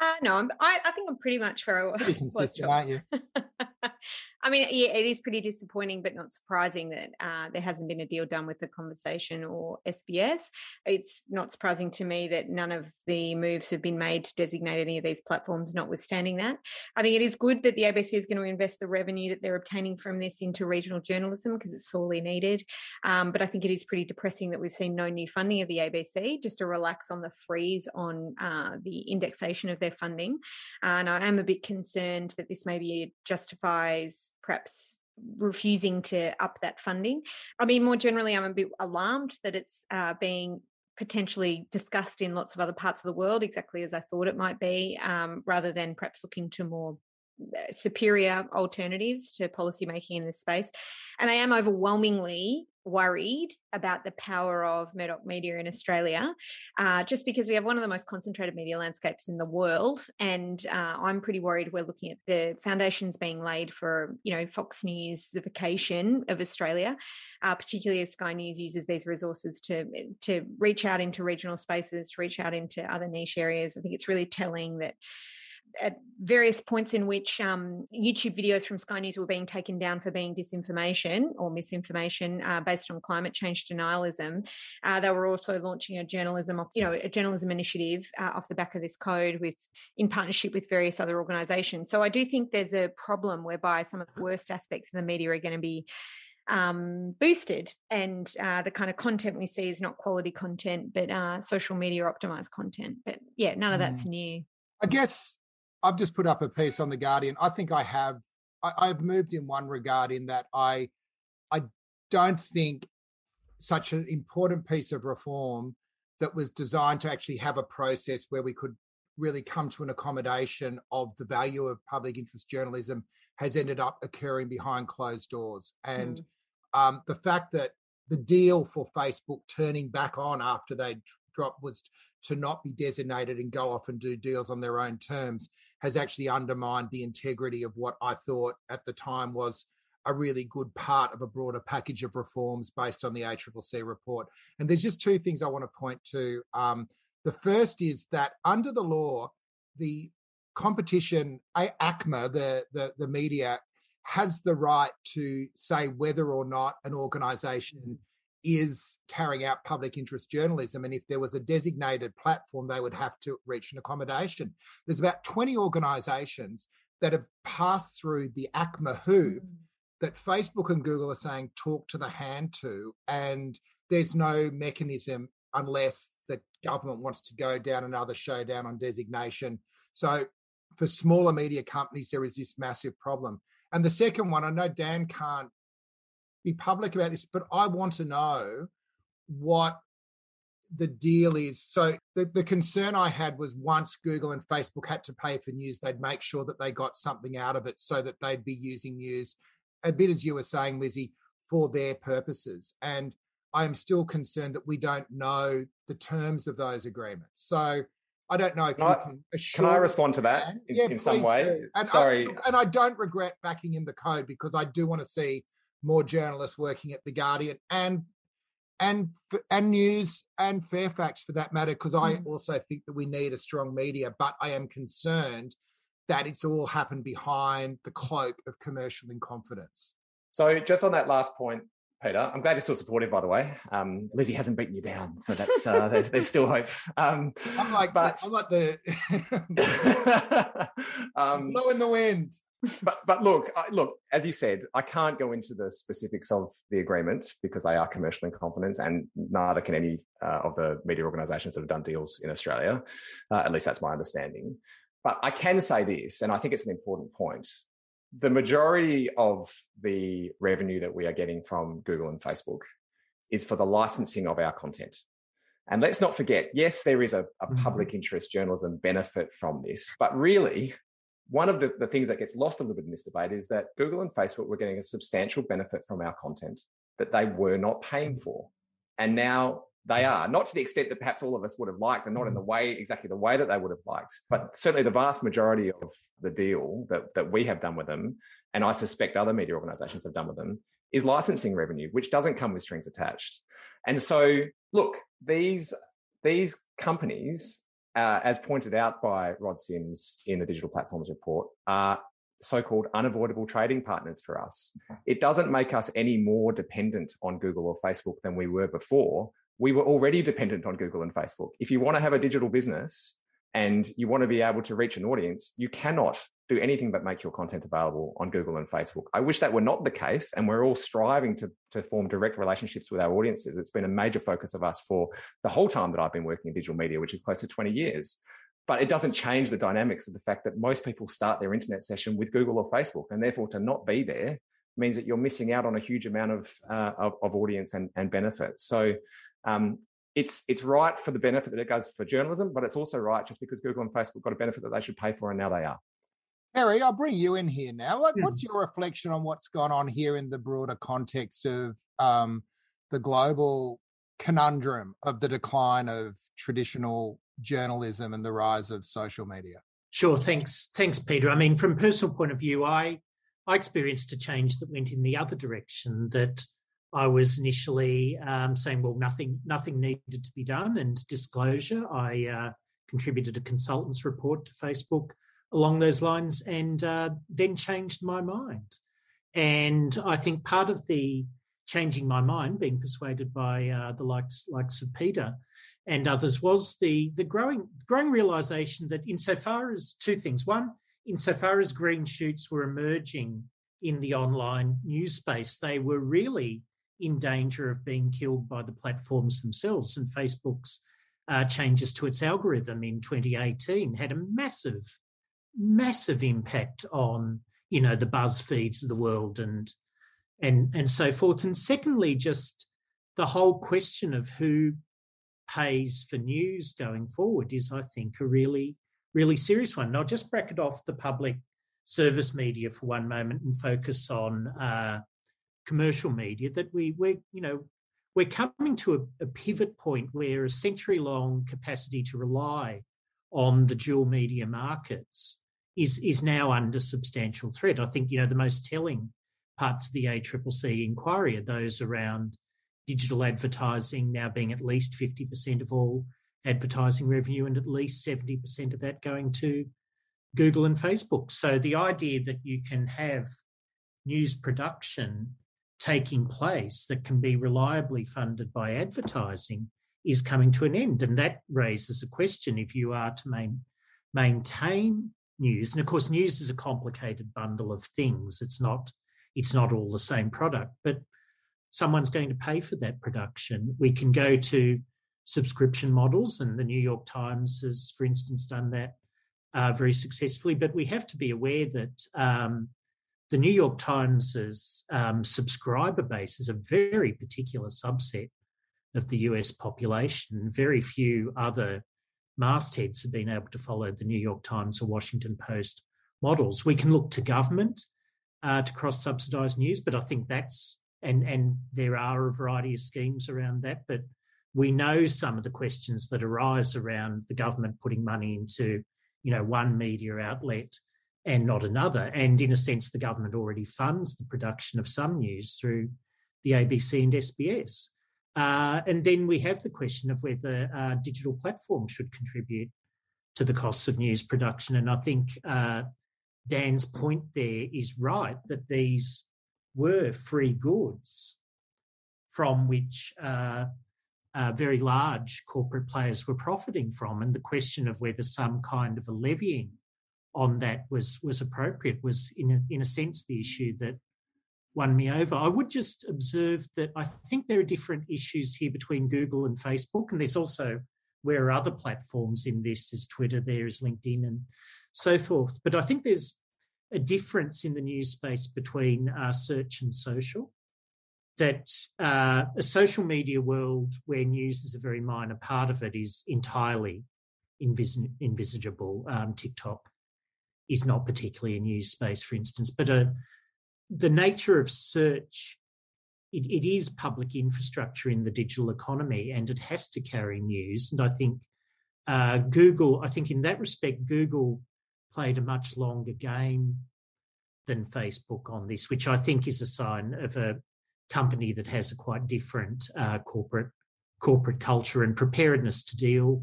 Uh, no, I'm, I, I think I'm pretty much where I was. Pretty consistent, aren't you? I mean, yeah, it is pretty disappointing, but not surprising that uh, there hasn't been a deal done with the conversation or SBS. It's not surprising to me that none of the moves have been made to designate any of these platforms, notwithstanding that. I think it is good that the ABC is going to invest the revenue that they're obtaining from this into regional journalism because it's sorely needed. Um, but I think it is pretty depressing that we've seen no new funding of the ABC, just to relax on the freeze on uh, the indexation of their funding. and I am a bit concerned that this maybe justifies perhaps refusing to up that funding. I mean, more generally, I'm a bit alarmed that it's uh, being potentially discussed in lots of other parts of the world, exactly as I thought it might be, um, rather than perhaps looking to more uh, superior alternatives to policymaking in this space. And I am overwhelmingly worried about the power of Murdoch media in Australia, uh, just because we have one of the most concentrated media landscapes in the world. And uh, I'm pretty worried we're looking at the foundations being laid for, you know, Fox Newsification of Australia, uh, particularly as Sky News uses these resources to, to reach out into regional spaces, to reach out into other niche areas. I think it's really telling that at various points in which um, YouTube videos from Sky News were being taken down for being disinformation or misinformation uh, based on climate change denialism. Uh, they were also launching a journalism, you know, a journalism initiative uh, off the back of this code with in partnership with various other organisations. So I do think there's a problem whereby some of the worst aspects of the media are going to be um, boosted, and uh, the kind of content we see is not quality content, but uh, social media optimized content. But yeah, none of that's mm. new. I guess I've just put up a piece on the Guardian. I think I have. I, I've moved in one regard in that I, I don't think such an important piece of reform that was designed to actually have a process where we could really come to an accommodation of the value of public interest journalism has ended up occurring behind closed doors. And mm um, the fact that the deal for Facebook turning back on after they dropped was to not be designated and go off and do deals on their own terms has actually undermined the integrity of what I thought at the time was a really good part of a broader package of reforms based on the ACCC report. And there's just two things I want to point to. Um, the first is that under the law, the competition, ACMA, the, the, the media has the right to say whether or not an organization is carrying out public interest journalism. And if there was a designated platform, they would have to reach an accommodation. There's about 20 organizations that have passed through the ACMA hoop mm. that Facebook and Google are saying talk to the hand to. And there's no mechanism unless the government wants to go down another showdown on designation. So for smaller media companies, there is this massive problem. And the second one, I know Dan can't be public about this, but I want to know what the deal is. So the, the concern I had was once Google and Facebook had to pay for news, they'd make sure that they got something out of it so that they'd be using news, a bit as you were saying, Lizzie, for their purposes. And I am still concerned that we don't know the terms of those agreements. So I don't know if can you I, can Can I respond to that in, yeah, in some way? And Sorry. I, and I don't regret backing in the code because I do want to see more journalists working at the Guardian and and and news and Fairfax for that matter because I mm. also think that we need a strong media but I am concerned that it's all happened behind the cloak of commercial incompetence. So just on that last point Peter. I'm glad you're still supportive, by the way. Um, Lizzie hasn't beaten you down, so that's uh, there's, there's, still hope. Um, I'm like, but I'm like the um, blow in the wind. But but look, I, look, as you said, I can't go into the specifics of the agreement because they are commercial in confidence, and neither can any uh, of the media organisations that have done deals in Australia. Uh, at least that's my understanding. But I can say this, and I think it's an important point the majority of the revenue that we are getting from Google and Facebook is for the licensing of our content. And let's not forget, yes, there is a, a mm-hmm. public interest journalism benefit from this, but really, one of the, the things that gets lost a little bit in this debate is that Google and Facebook were getting a substantial benefit from our content that they were not paying mm-hmm. for. And now they are not to the extent that perhaps all of us would have liked and not in the way exactly the way that they would have liked but certainly the vast majority of the deal that, that we have done with them and i suspect other media organizations have done with them is licensing revenue which doesn't come with strings attached and so look these these companies uh, as pointed out by rod sims in the digital platforms report are so-called unavoidable trading partners for us. It doesn't make us any more dependent on Google or Facebook than we were before we were already dependent on Google and Facebook. If you want to have a digital business and you want to be able to reach an audience, you cannot do anything but make your content available on Google and Facebook. I wish that were not the case, and we're all striving to, to form direct relationships with our audiences. It's been a major focus of us for the whole time that I've been working in digital media, which is close to 20 years. But it doesn't change the dynamics of the fact that most people start their internet session with Google or Facebook, and therefore to not be there means that you're missing out on a huge amount of uh, of, of, audience and, and benefit. So um, it's it's right for the benefit that it goes for journalism, but it's also right just because Google and Facebook got a benefit that they should pay for, and now they are. Terry, I'll bring you in here now. What's your reflection on what's gone on here in the broader context of um, the global conundrum of the decline of traditional journalism and the rise of social media? Sure. Thanks. Thanks, Peter. I mean, from personal point of view, I I experienced a change that went in the other direction. That I was initially um, saying, well, nothing, nothing needed to be done, and disclosure. I uh, contributed a consultant's report to Facebook along those lines and uh, then changed my mind. And I think part of the changing my mind, being persuaded by uh, the likes likes of Peter and others, was the the growing growing realization that insofar as two things: one, insofar as green shoots were emerging in the online news space, they were really in danger of being killed by the platforms themselves. And Facebook's uh, changes to its algorithm in 2018 had a massive, massive impact on you know the BuzzFeeds of the world and and and so forth. And secondly, just the whole question of who pays for news going forward is, I think, a really really serious one. And I'll just bracket off the public service media for one moment and focus on uh, commercial media. That we we you know we're coming to a, a pivot point where a century long capacity to rely on the dual media markets is is now under substantial threat. I think you know the most telling parts of the ACCC inquiry are those around digital advertising now being at least 50% of all advertising revenue and at least 70% of that going to Google and Facebook. So the idea that you can have news production taking place that can be reliably funded by advertising is coming to an end. And that raises a question if you are to main, maintain news, and of course, news is a complicated bundle of things. It's not it's not all the same product, but someone's going to pay for that production. We can go to subscription models, and the New York Times has, for instance, done that uh, very successfully. But we have to be aware that um, the New York Times's um, subscriber base is a very particular subset of the US population. Very few other mastheads have been able to follow the New York Times or Washington Post models. We can look to government uh, to cross subsidise news, but I think that's and and there are a variety of schemes around that. But we know some of the questions that arise around the government putting money into you know one media outlet and not another. And in a sense, the government already funds the production of some news through the ABC and SBS. Uh, and then we have the question of whether uh, digital platforms should contribute to the costs of news production. And I think uh, Dan's point there is right that these were free goods from which uh, uh, very large corporate players were profiting from. And the question of whether some kind of a levying on that was was appropriate was in a, in a sense the issue that won me over. I would just observe that I think there are different issues here between Google and Facebook, and there's also where are other platforms in this is Twitter, there is LinkedIn, and so forth. But I think there's a difference in the news space between uh, search and social. That uh, a social media world where news is a very minor part of it is entirely invis- envisageable. Um, TikTok is not particularly a news space, for instance, but a the nature of search, it, it is public infrastructure in the digital economy and it has to carry news. And I think uh, Google, I think in that respect, Google played a much longer game than Facebook on this, which I think is a sign of a company that has a quite different uh, corporate corporate culture and preparedness to deal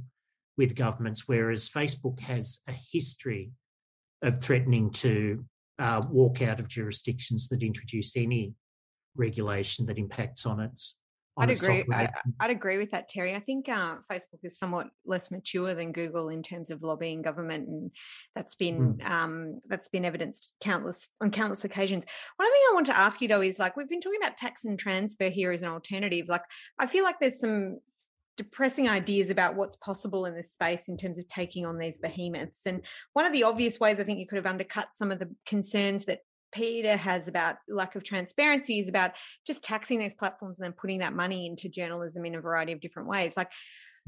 with governments, whereas Facebook has a history of threatening to uh, walk out of jurisdictions that introduce any regulation that impacts on its. On I'd agree. I, would agree with that, Terry. I think uh, Facebook is somewhat less mature than Google in terms of lobbying government, and that's been mm. um, that's been evidenced countless on countless occasions. One thing I want to ask you though is like we've been talking about tax and transfer here as an alternative. Like I feel like there's some depressing ideas about what's possible in this space in terms of taking on these behemoths. And one of the obvious ways I think you could have undercut some of the concerns that Peter has about lack of transparency is about just taxing these platforms and then putting that money into journalism in a variety of different ways. Like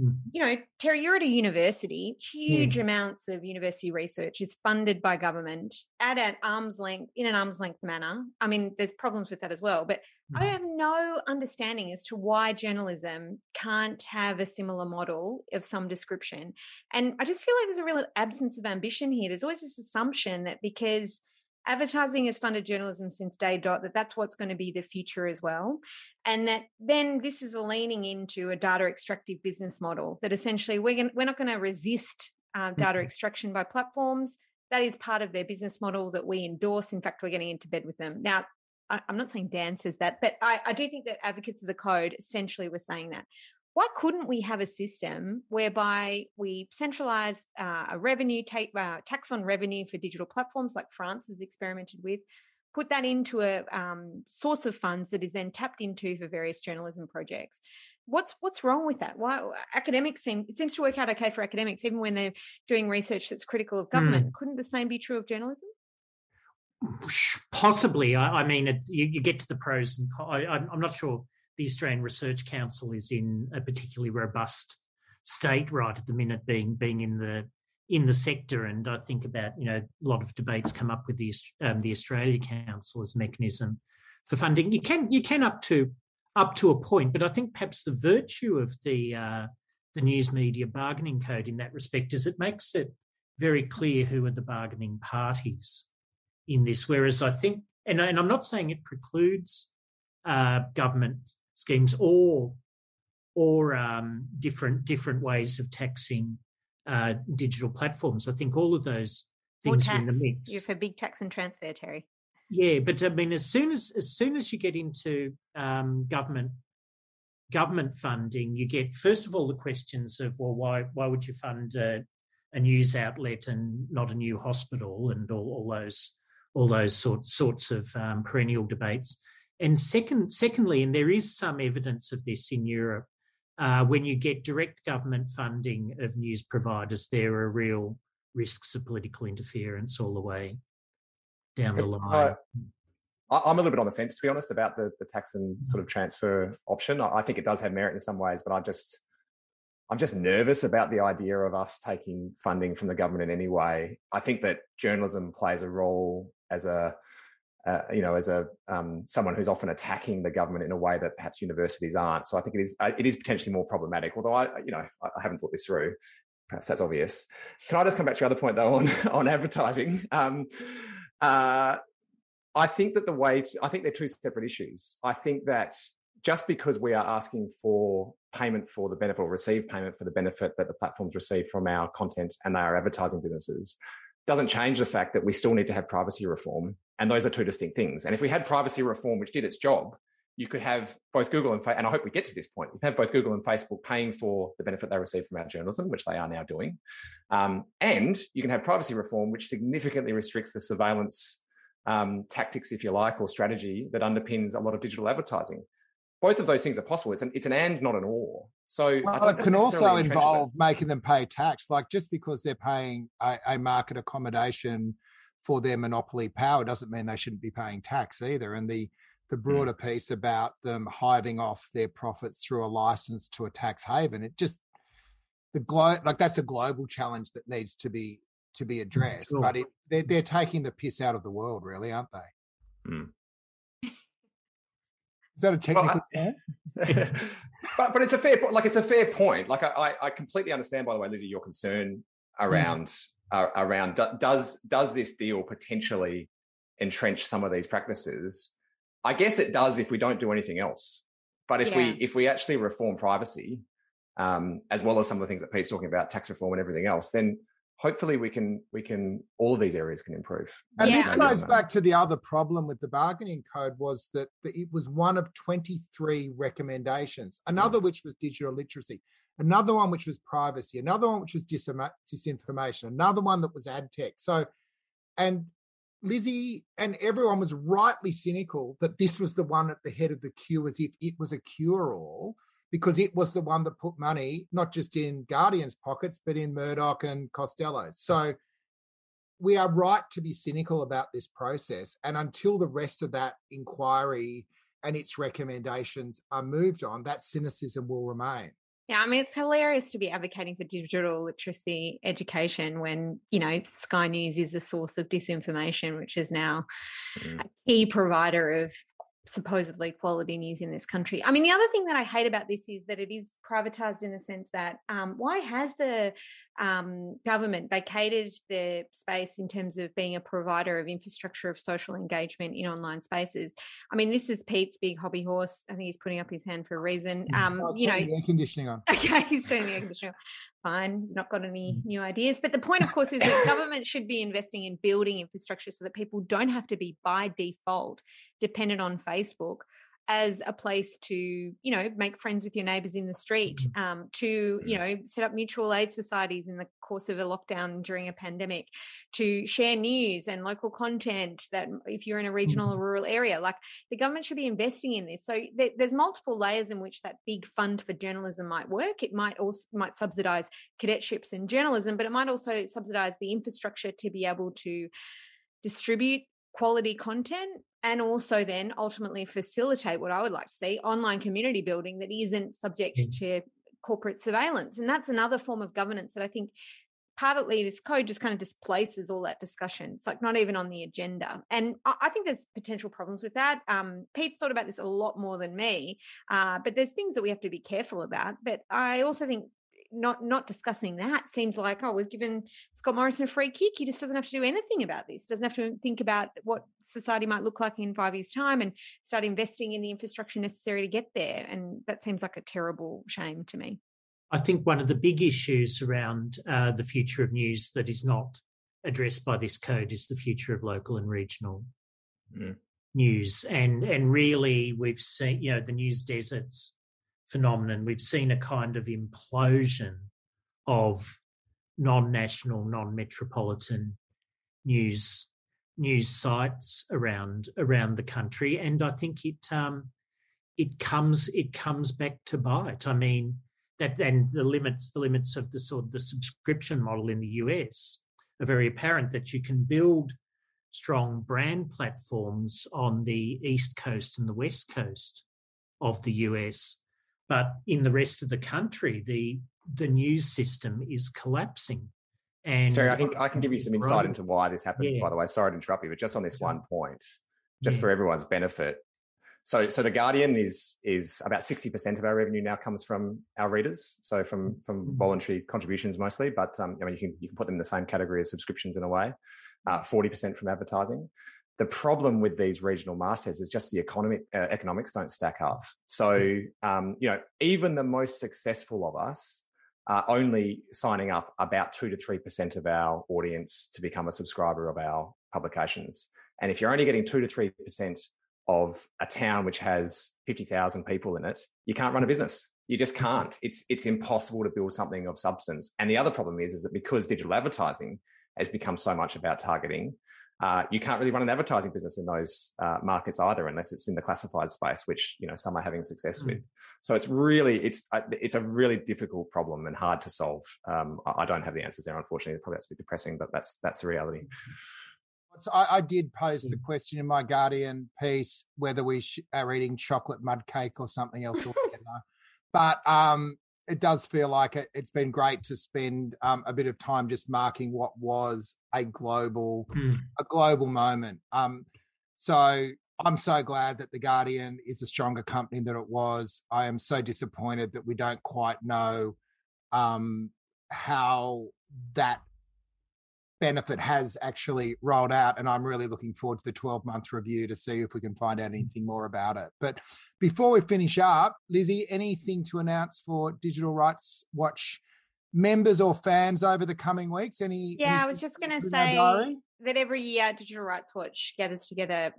Mm-hmm. you know, Terry, you're at a university, huge mm. amounts of university research is funded by government at an arm's length, in an arm's length manner. I mean, there's problems with that as well, but. I mm-hmm. have no understanding as to why journalism can't have a similar model of some description. And I just feel like there's a real absence of ambition here. There's always this assumption that because advertising has funded journalism since day dot that that's what's going to be the future as well and that then this is a leaning into a data extractive business model that essentially we're, going, we're not going to resist uh, data mm-hmm. extraction by platforms that is part of their business model that we endorse. In fact, we're getting into bed with them now. I, am not saying Dan says that, but I, I do think that advocates of the code essentially were saying that why couldn't we have a system whereby we centralize uh, a revenue take, uh, tax on revenue for digital platforms like France has experimented with, put that into a um, source of funds that is then tapped into for various journalism projects. What's what's wrong with that? Why academics seem it seems to work out okay for academics, even when they're doing research that's critical of government. Mm. Couldn't the same be true of journalism? Possibly. I, I mean, you, you, get to the pros and I, I'm not sure the Australian Research Council is in a particularly robust state right at the minute, being being in the in the sector. And I think about you know a lot of debates come up with the um, the Australia Council as a mechanism for funding. You can you can up to up to a point, but I think perhaps the virtue of the uh, the news media bargaining code in that respect is it makes it very clear who are the bargaining parties in this. Whereas I think, and, and I'm not saying it precludes uh, government schemes or or um, different different ways of taxing uh, digital platforms. I think all of those things are in the mix. You're for big tax and transfer, Terry. Yeah, but I mean, as soon as as soon as you get into um, government government funding, you get first of all the questions of well, why why would you fund a, a news outlet and not a new hospital, and all, all those all those sort, sorts of um, perennial debates. And second, secondly, and there is some evidence of this in Europe, uh, when you get direct government funding of news providers, there are real risks of political interference all the way down the line. Uh, I'm a little bit on the fence, to be honest, about the, the tax and sort of transfer option. I think it does have merit in some ways, but I just I'm just nervous about the idea of us taking funding from the government in any way. I think that journalism plays a role as a uh, you know, as a um, someone who's often attacking the government in a way that perhaps universities aren't. So I think it is uh, it is potentially more problematic. Although I, you know, I, haven't thought this through. Perhaps that's obvious. Can I just come back to your other point though on on advertising? Um, uh, I think that the way to, I think they're two separate issues. I think that just because we are asking for payment for the benefit or receive payment for the benefit that the platforms receive from our content and they are advertising businesses doesn't change the fact that we still need to have privacy reform. And those are two distinct things. And if we had privacy reform, which did its job, you could have both Google and Facebook, and I hope we get to this point. You have both Google and Facebook paying for the benefit they receive from our journalism, which they are now doing. Um, and you can have privacy reform, which significantly restricts the surveillance um, tactics, if you like, or strategy that underpins a lot of digital advertising both of those things are possible. It's an it's an and, not an or. So well, it can also involve making them pay tax. Like just because they're paying a, a, market accommodation for their monopoly power doesn't mean they shouldn't be paying tax either. And the the hmm. broader mm. piece about them hiving off their profits through a license to a tax haven, it just the glo- like that's a global challenge that needs to be to be addressed. Sure. But it, they're they're taking the piss out of the world, really, aren't they? Mm. Is that a technical term? but but it's a fair point. Like it's a fair point. Like I I completely understand. By the way, Lizzie, your concern mm. around mm. uh, around does does this deal potentially entrench some of these practices? I guess it does if we don't do anything else. But if yeah. we if we actually reform privacy, um, as well as some of the things that Pete's talking about, tax reform and everything else, then hopefully we can we can all of these areas can improve and yeah. this goes back to the other problem with the bargaining code was that it was one of 23 recommendations hmm. another which was digital literacy another one which was privacy another one which was disinformation another one that was ad tech so and Lizzie and everyone was rightly cynical that this was the one at the head of the queue as if it was a cure all because it was the one that put money not just in Guardian's pockets, but in Murdoch and Costello's. So we are right to be cynical about this process. And until the rest of that inquiry and its recommendations are moved on, that cynicism will remain. Yeah, I mean, it's hilarious to be advocating for digital literacy education when, you know, Sky News is a source of disinformation, which is now mm. a key provider of supposedly quality news in this country. I mean, the other thing that I hate about this is that it is privatized in the sense that um, why has the um, government vacated the space in terms of being a provider of infrastructure of social engagement in online spaces? I mean, this is Pete's big hobby horse. I think he's putting up his hand for a reason. Mm, um, oh, you know, air conditioning on. Okay, he's turning the air conditioning on. Fine, not got any mm. new ideas. But the point, of course, is that government should be investing in building infrastructure so that people don't have to be by default dependent on Facebook as a place to you know make friends with your neighbors in the street mm-hmm. um, to you know set up mutual aid societies in the course of a lockdown during a pandemic to share news and local content that if you're in a regional or mm-hmm. rural area like the government should be investing in this so th- there's multiple layers in which that big fund for journalism might work it might also might subsidize cadetships in journalism but it might also subsidize the infrastructure to be able to distribute quality content and also then ultimately facilitate what I would like to see online community building that isn't subject mm. to corporate surveillance. And that's another form of governance that I think partly this code just kind of displaces all that discussion. It's like not even on the agenda. And I, think there's potential problems with that. Um, Pete's thought about this a lot more than me, uh, but there's things that we have to be careful about. But I also think not not discussing that seems like oh we've given Scott Morrison a free kick. He just doesn't have to do anything about this. Doesn't have to think about what society might look like in five years' time and start investing in the infrastructure necessary to get there. And that seems like a terrible shame to me. I think one of the big issues around uh, the future of news that is not addressed by this code is the future of local and regional mm. news. And and really, we've seen you know the news deserts phenomenon. We've seen a kind of implosion of non-national, non-metropolitan news news sites around around the country, and I think it um, it comes it comes back to bite. I mean that and the limits the limits of the sort of the subscription model in the US are very apparent that you can build strong brand platforms on the east coast and the west coast of the US but in the rest of the country, the the news system is collapsing. And sorry, I think I can give you some insight right. into why this happens. Yeah. By the way, sorry to interrupt you, but just on this one point, just yeah. for everyone's benefit. So, so the Guardian is is about sixty percent of our revenue now comes from our readers. So from from mm-hmm. voluntary contributions mostly, but um, I mean you can you can put them in the same category as subscriptions in a way. Uh, forty uh, percent from advertising the problem with these regional mastheads is just the economic uh, economics don't stack up. So mm. um, you know, even the most successful of us are only signing up about two to three percent of our audience to become a subscriber of our publications. And if you're only getting two to three percent of a town which has fifty thousand people in it, you can't run a business. You just can't. It's it's impossible to build something of substance. And the other problem is is that because digital advertising has become so much about targeting, uh, you can't really run an advertising business in those uh, markets either, unless it's in the classified space, which you know some are having success mm. with. So it's really it's uh, it's a really difficult problem and hard to solve. Um, I don't have the answers there, unfortunately. Probably that's a bit depressing, but that's that's the reality. So I, I, did pose the mm. question in my Guardian piece whether we sh- are eating chocolate mud cake or something else. but um, it does feel like it, has been great to spend um, a bit of time just marking what was a global mm. a global moment. Um, so I'm so glad that the Guardian is a stronger company than it was. I am so disappointed that we don't quite know um, how that benefit has actually rolled out. And I'm really looking forward to the 12 month review to see if we can find out mm. anything more about it. But before we finish up, Lizzie, anything to announce for Digital Rights Watch members or fans over the coming weeks? Any? Yeah, I was just going to say that every year Digital Rights Watch gathers together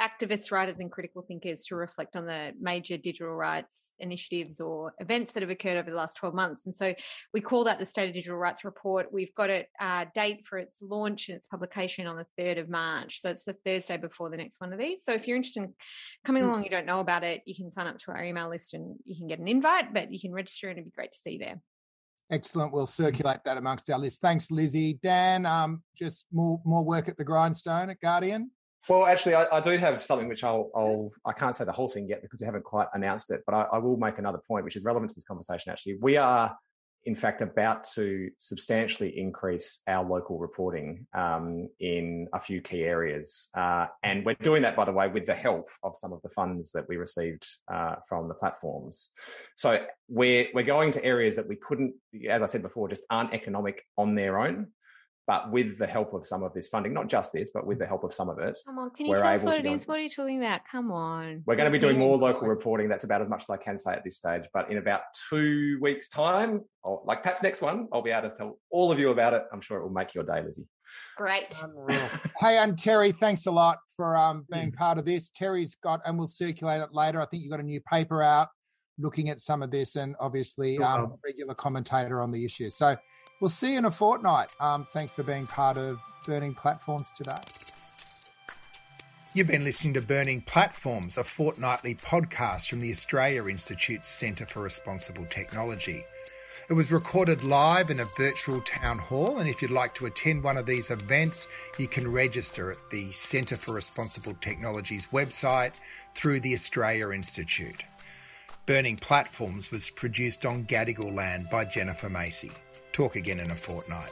activists, writers, and critical thinkers to reflect on the major digital rights initiatives or events that have occurred over the last 12 months. And so we call that the State of Digital Rights Report. We've got a uh, date for its launch and its publication on the 3rd of March. So it's the Thursday before the next one of these. So if you're interested in coming mm. along, you don't know about it, you can sign up to our email list and you can get an invite, but you can register and it'd be great to see you there. Excellent. We'll circulate that amongst our list. Thanks, Lizzie. Dan, um, just more more work at the grindstone at Guardian. Well, actually, I, I do have something which I'll, I'll, I can't say the whole thing yet because we haven't quite announced it, but I, I will make another point which is relevant to this conversation. Actually, we are in fact about to substantially increase our local reporting um, in a few key areas. Uh, and we're doing that, by the way, with the help of some of the funds that we received uh, from the platforms. So we're, we're going to areas that we couldn't, as I said before, just aren't economic on their own. But with the help of some of this funding, not just this, but with the help of some of it, Come on, can you tell us what it is? What are you talking about? Come on. We're going to be doing more local reporting. That's about as much as I can say at this stage. But in about two weeks' time, I'll, like perhaps next one, I'll be able to tell all of you about it. I'm sure it will make your day, Lizzie. Great. hey, and Terry, thanks a lot for um, being part of this. Terry's got, and we'll circulate it later. I think you got a new paper out looking at some of this, and obviously um, regular commentator on the issue. So we'll see you in a fortnight. Um, thanks for being part of Burning Platforms today. You've been listening to Burning Platforms, a fortnightly podcast from the Australia Institute's Centre for Responsible Technology. It was recorded live in a virtual town hall, and if you'd like to attend one of these events, you can register at the Centre for Responsible Technology's website through the Australia Institute. Burning Platforms was produced on Gadigal land by Jennifer Macy. Talk again in a fortnight.